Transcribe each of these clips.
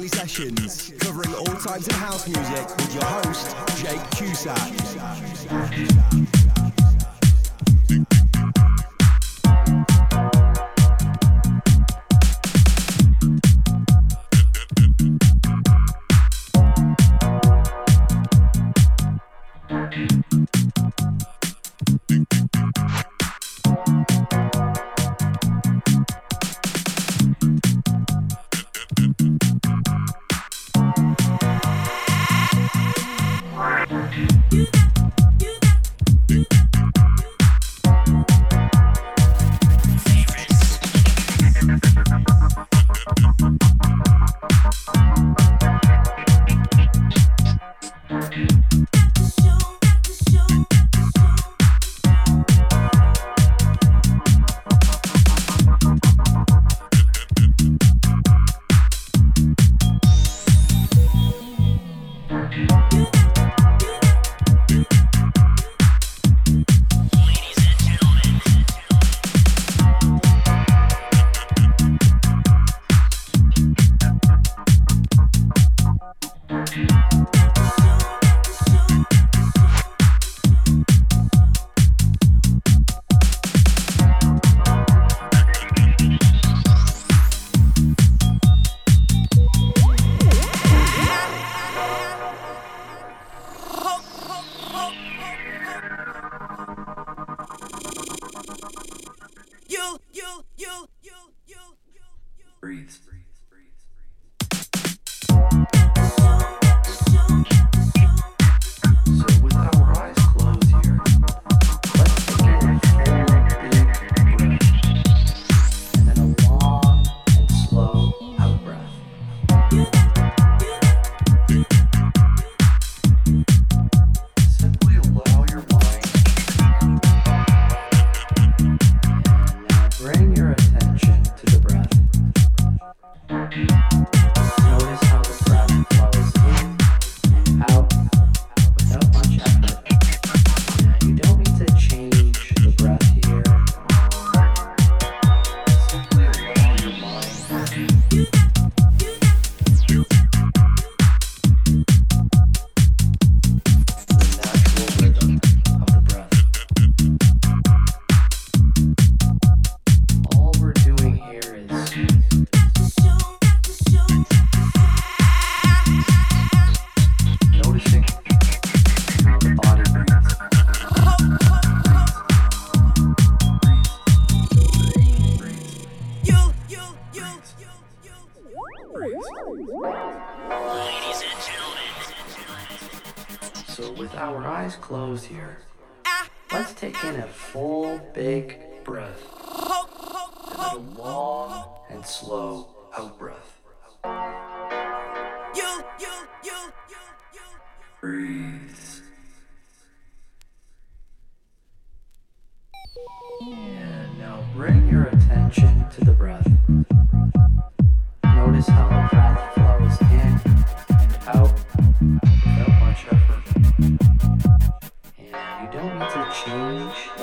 weekly sessions covering all types of house music with your host, Jake Cusack. Ladies and gentlemen. So, with our eyes closed here, ah, let's take in a full, big breath. And a long and slow out breath. You, you, you, you, you. Breathe. And now bring your attention to the breath change.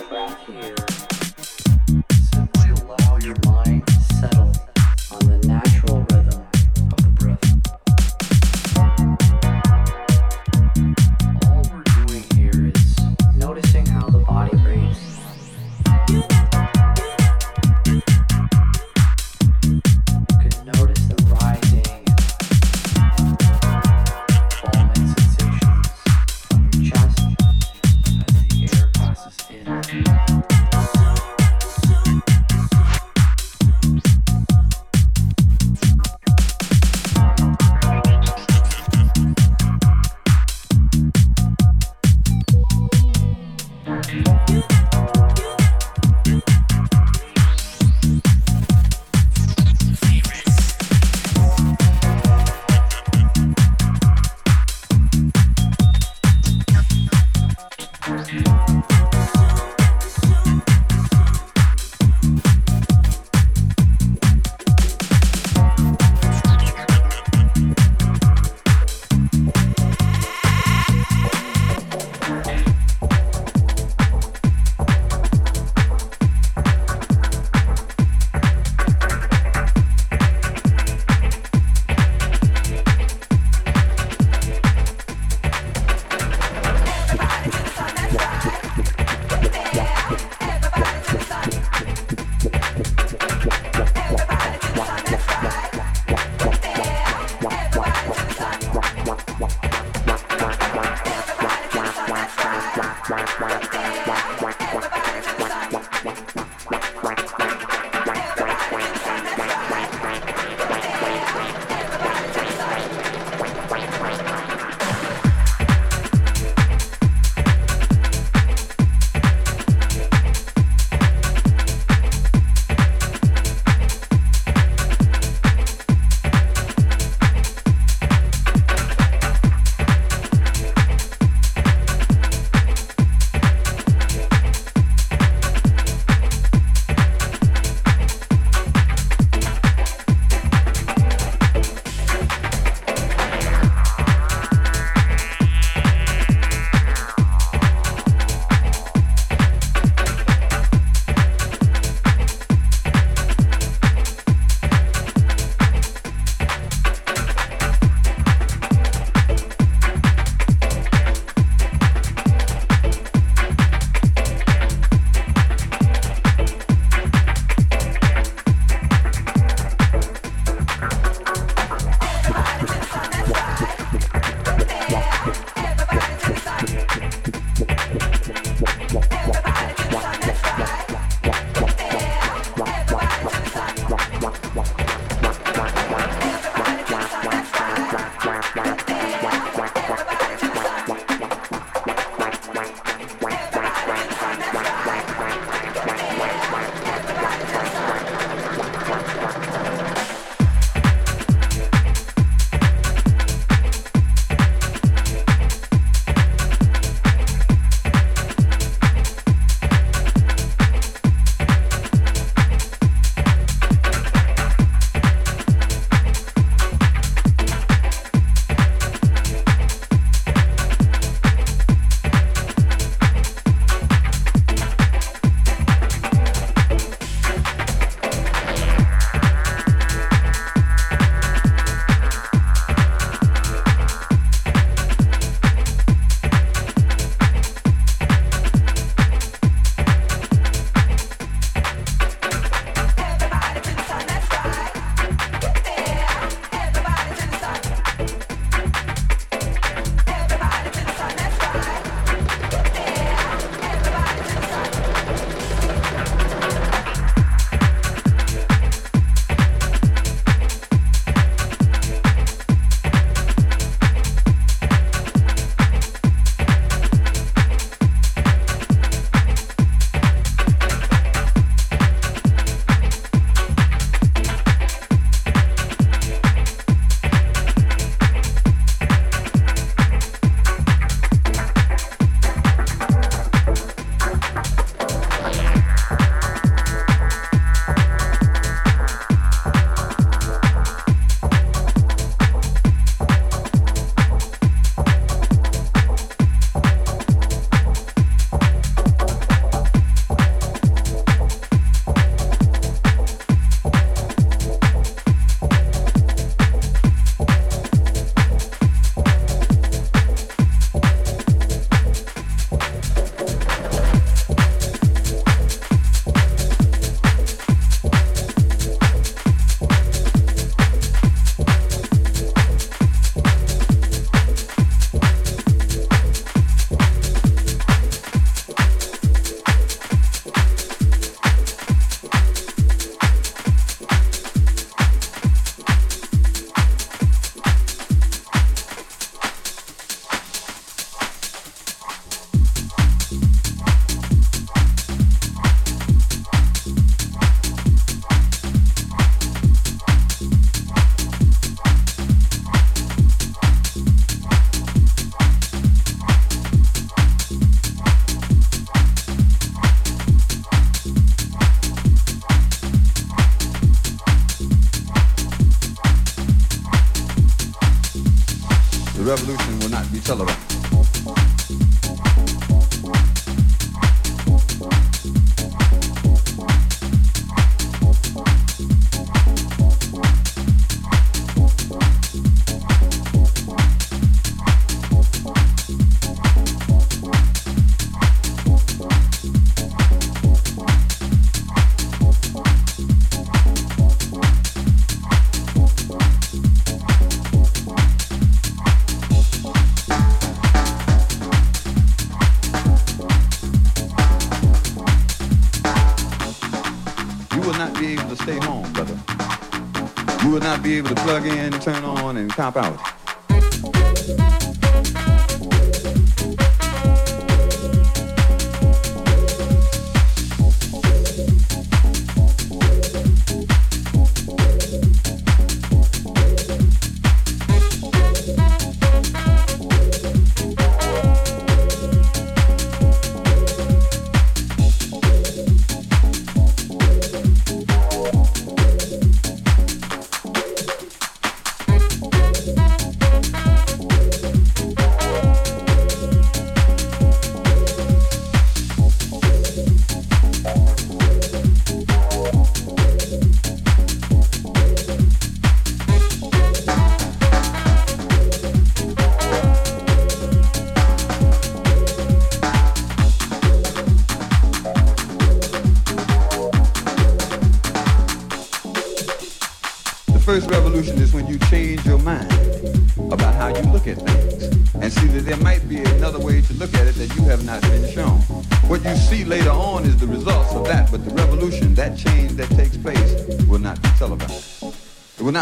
Turn on and cop out.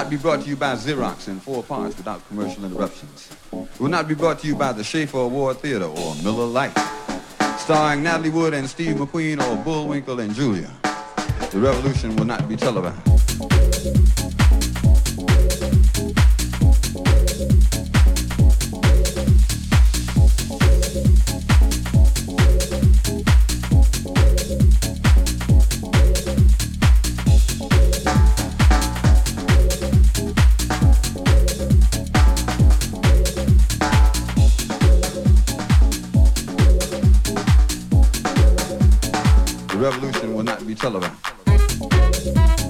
Be brought to you by Xerox in four parts without commercial interruptions. It will not be brought to you by the Schaefer Award Theater or Miller Lite. Starring Natalie Wood and Steve McQueen or Bullwinkle and Julia. The revolution will not be televised. not be televised.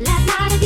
Last night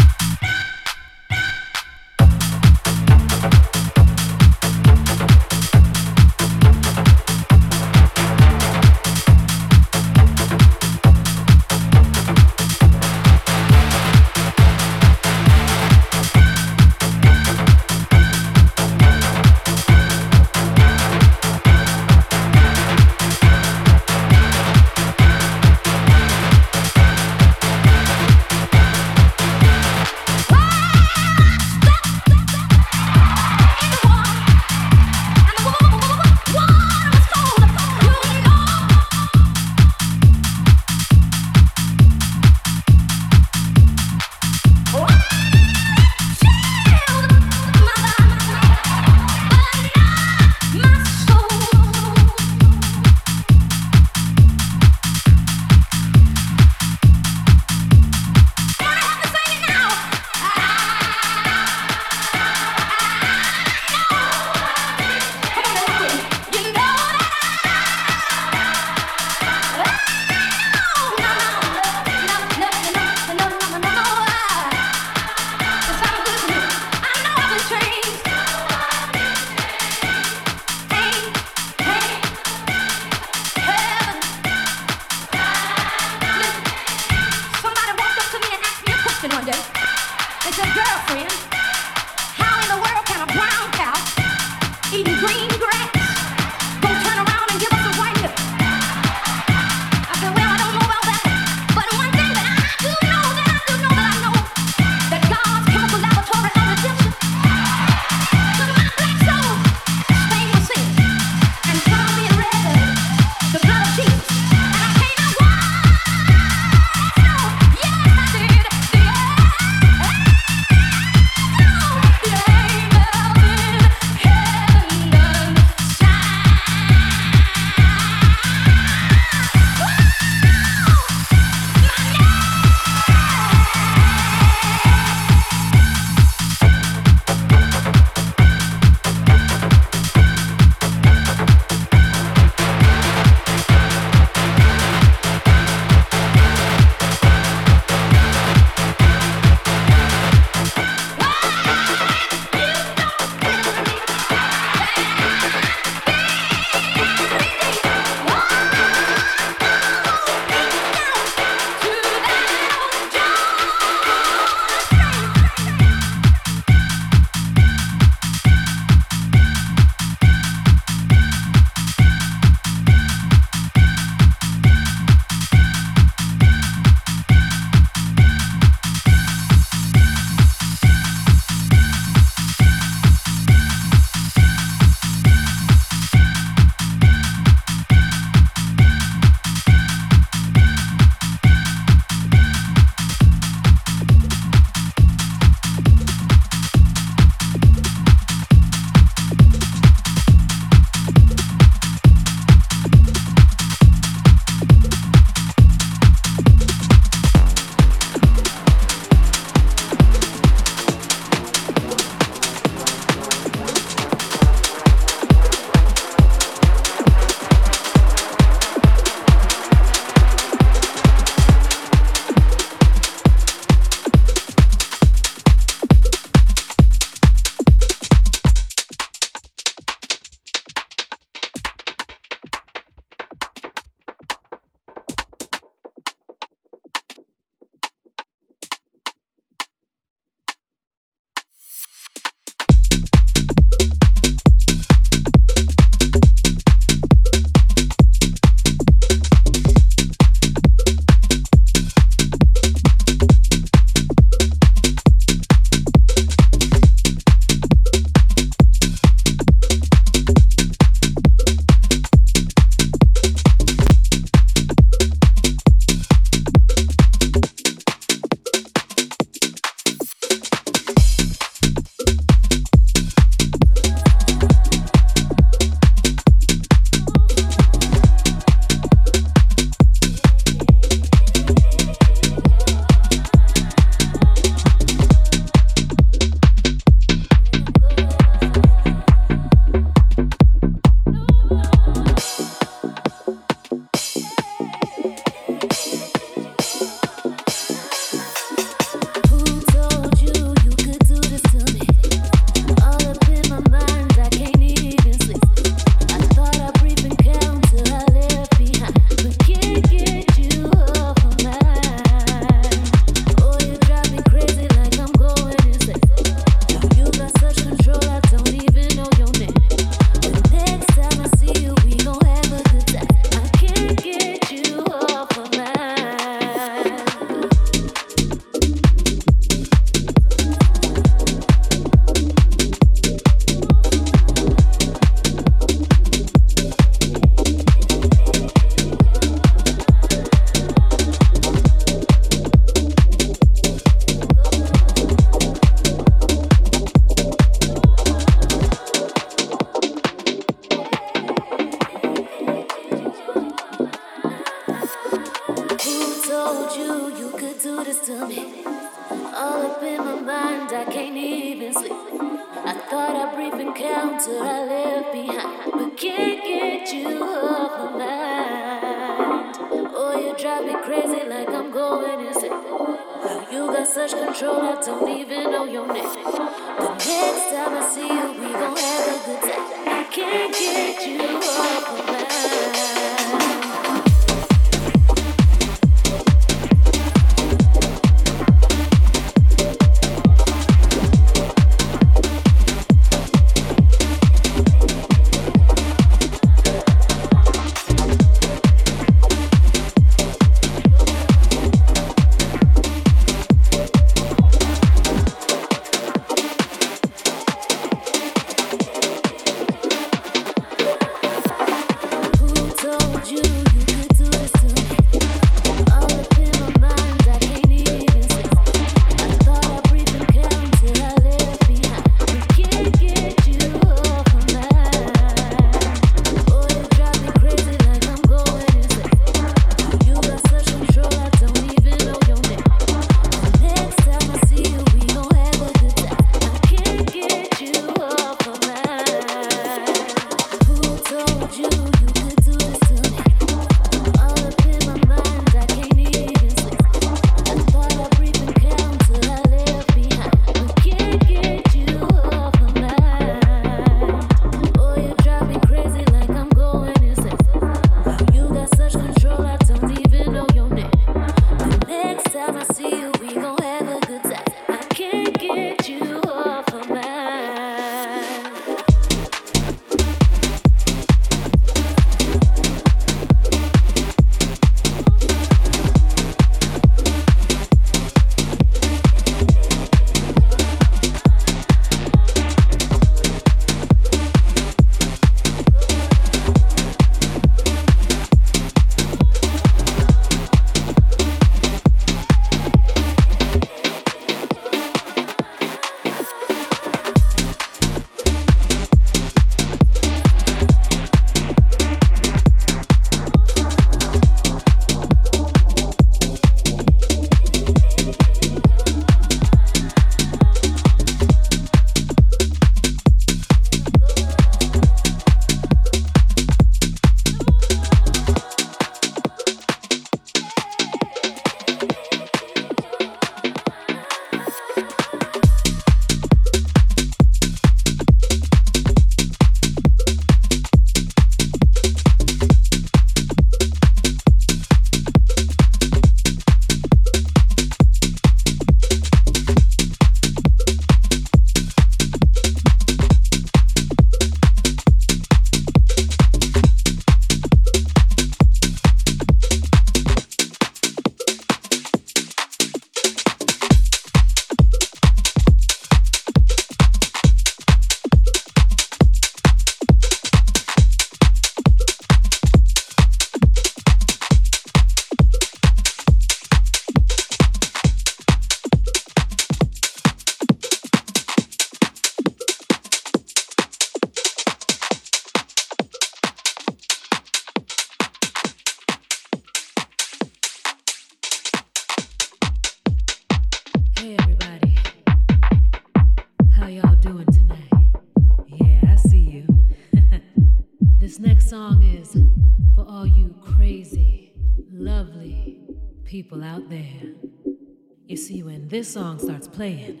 song starts playing,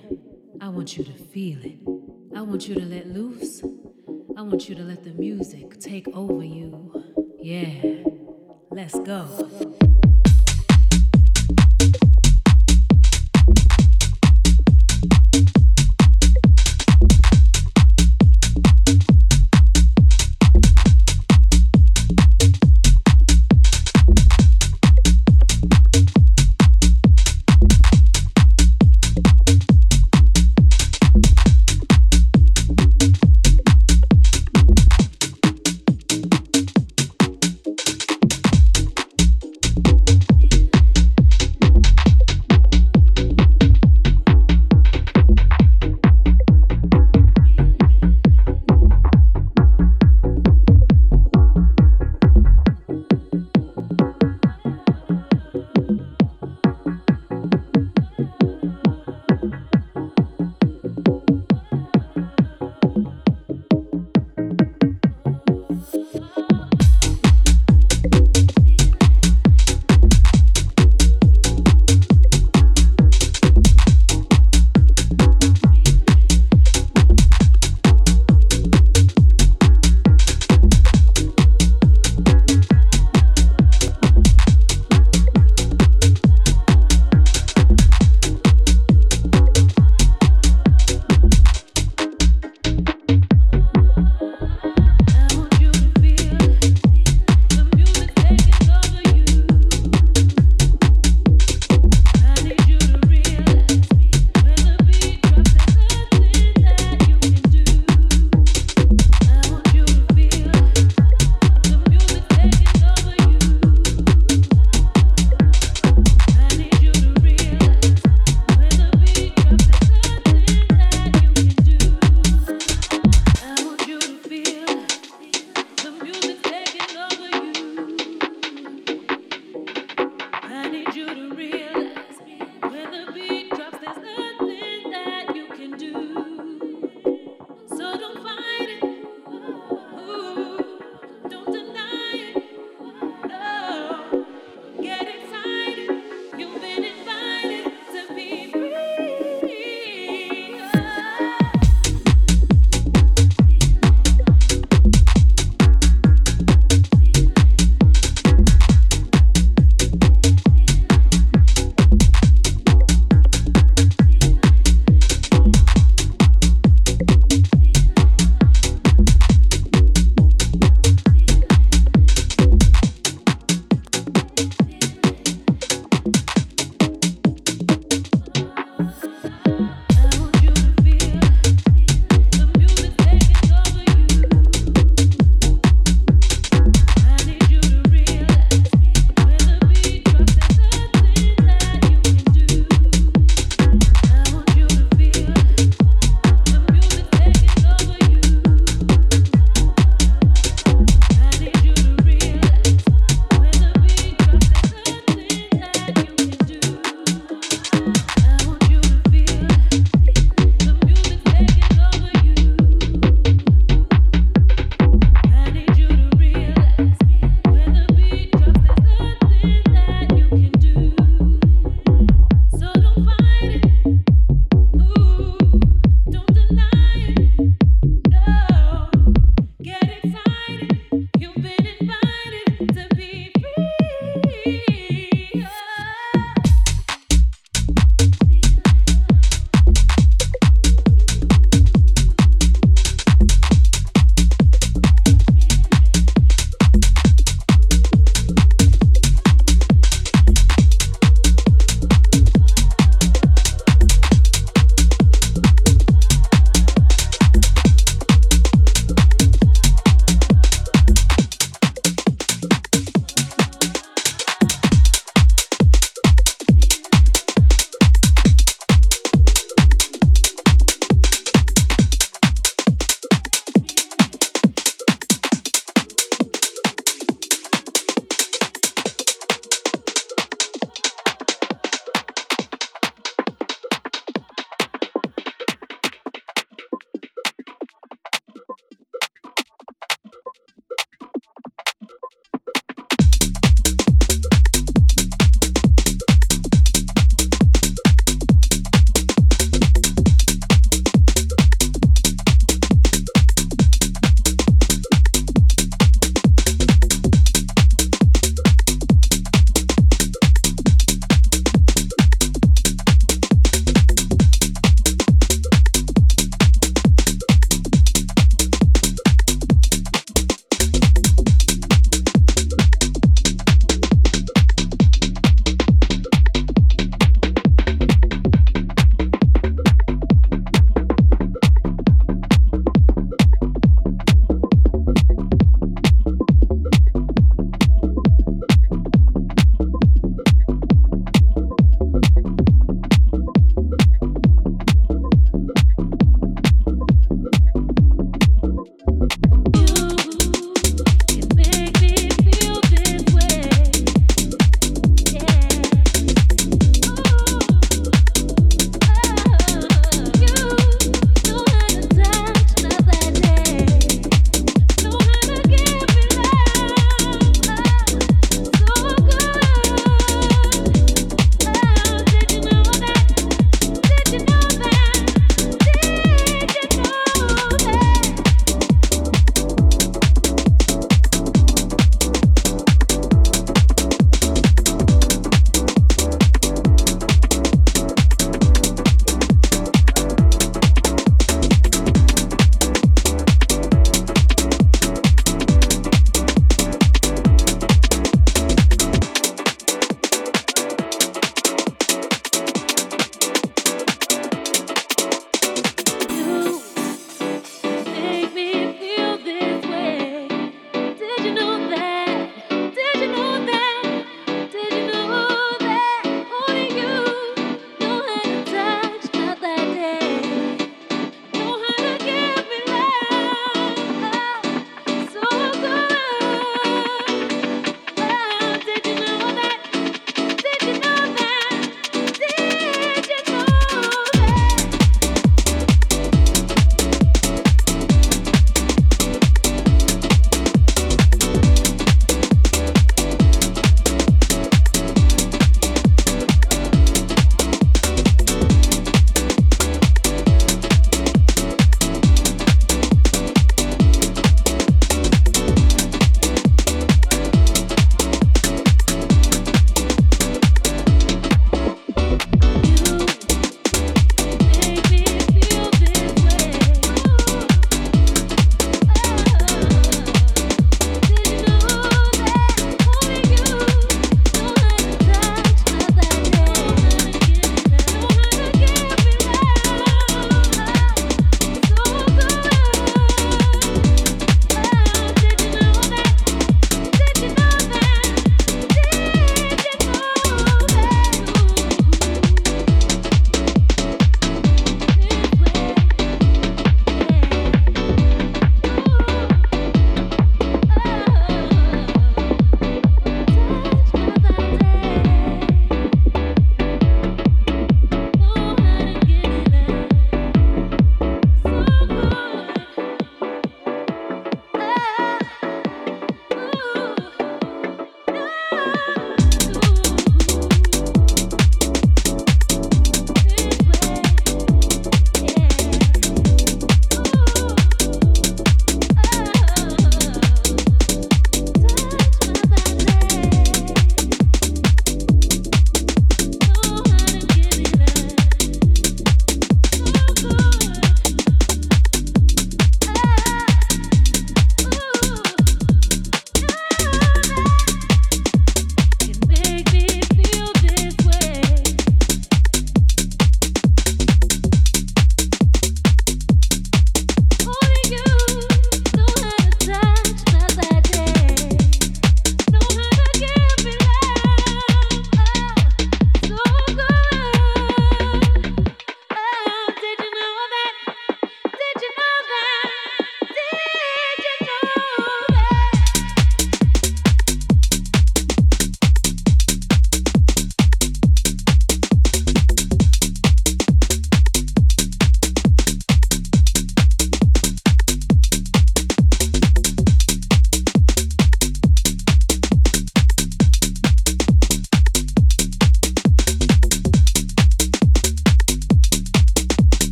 I want you to feel it. I want you to let loose. I want you to let the music take over you. Yeah, let's go.